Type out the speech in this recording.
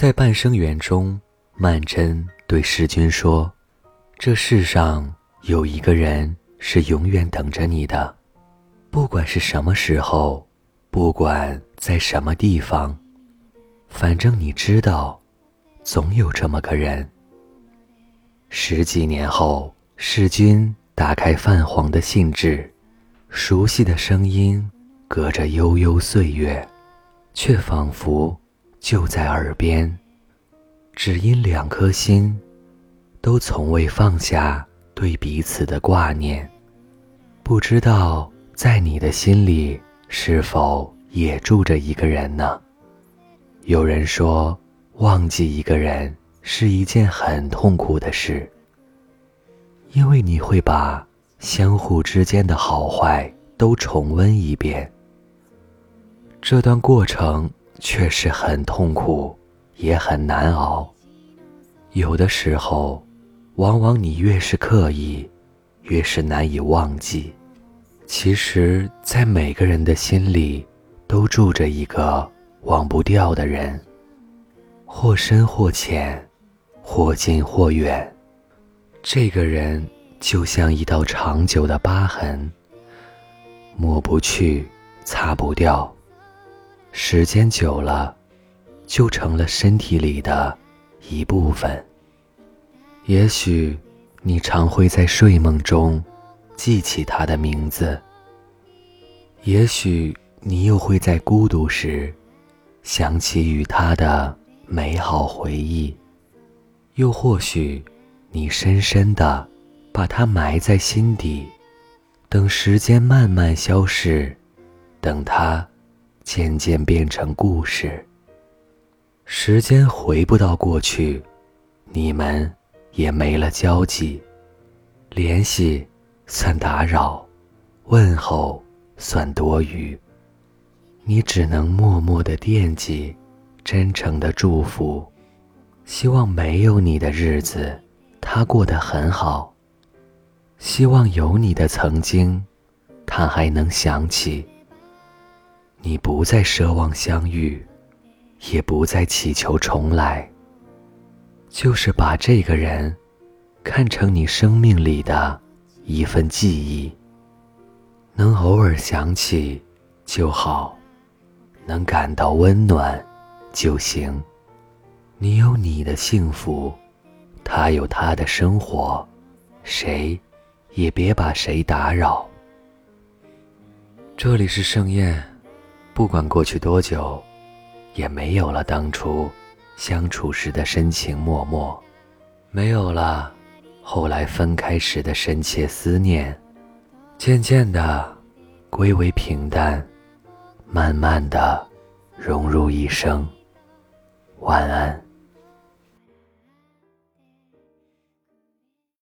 在半生缘中，曼桢对世君说：“这世上有一个人是永远等着你的，不管是什么时候，不管在什么地方，反正你知道，总有这么个人。”十几年后，世君打开泛黄的信纸，熟悉的声音隔着悠悠岁月，却仿佛。就在耳边，只因两颗心都从未放下对彼此的挂念。不知道在你的心里是否也住着一个人呢？有人说，忘记一个人是一件很痛苦的事，因为你会把相互之间的好坏都重温一遍。这段过程。确实很痛苦，也很难熬。有的时候，往往你越是刻意，越是难以忘记。其实，在每个人的心里，都住着一个忘不掉的人，或深或浅，或近或远。这个人就像一道长久的疤痕，抹不去，擦不掉。时间久了，就成了身体里的一部分。也许你常会在睡梦中记起他的名字，也许你又会在孤独时想起与他的美好回忆，又或许你深深的把他埋在心底，等时间慢慢消逝，等他。渐渐变成故事。时间回不到过去，你们也没了交集。联系算打扰，问候算多余。你只能默默的惦记，真诚的祝福，希望没有你的日子，他过得很好。希望有你的曾经，他还能想起。你不再奢望相遇，也不再祈求重来。就是把这个人看成你生命里的一份记忆，能偶尔想起就好，能感到温暖就行。你有你的幸福，他有他的生活，谁也别把谁打扰。这里是盛宴。不管过去多久，也没有了当初相处时的深情脉脉，没有了后来分开时的深切思念，渐渐的归为平淡，慢慢的融入一生。晚安。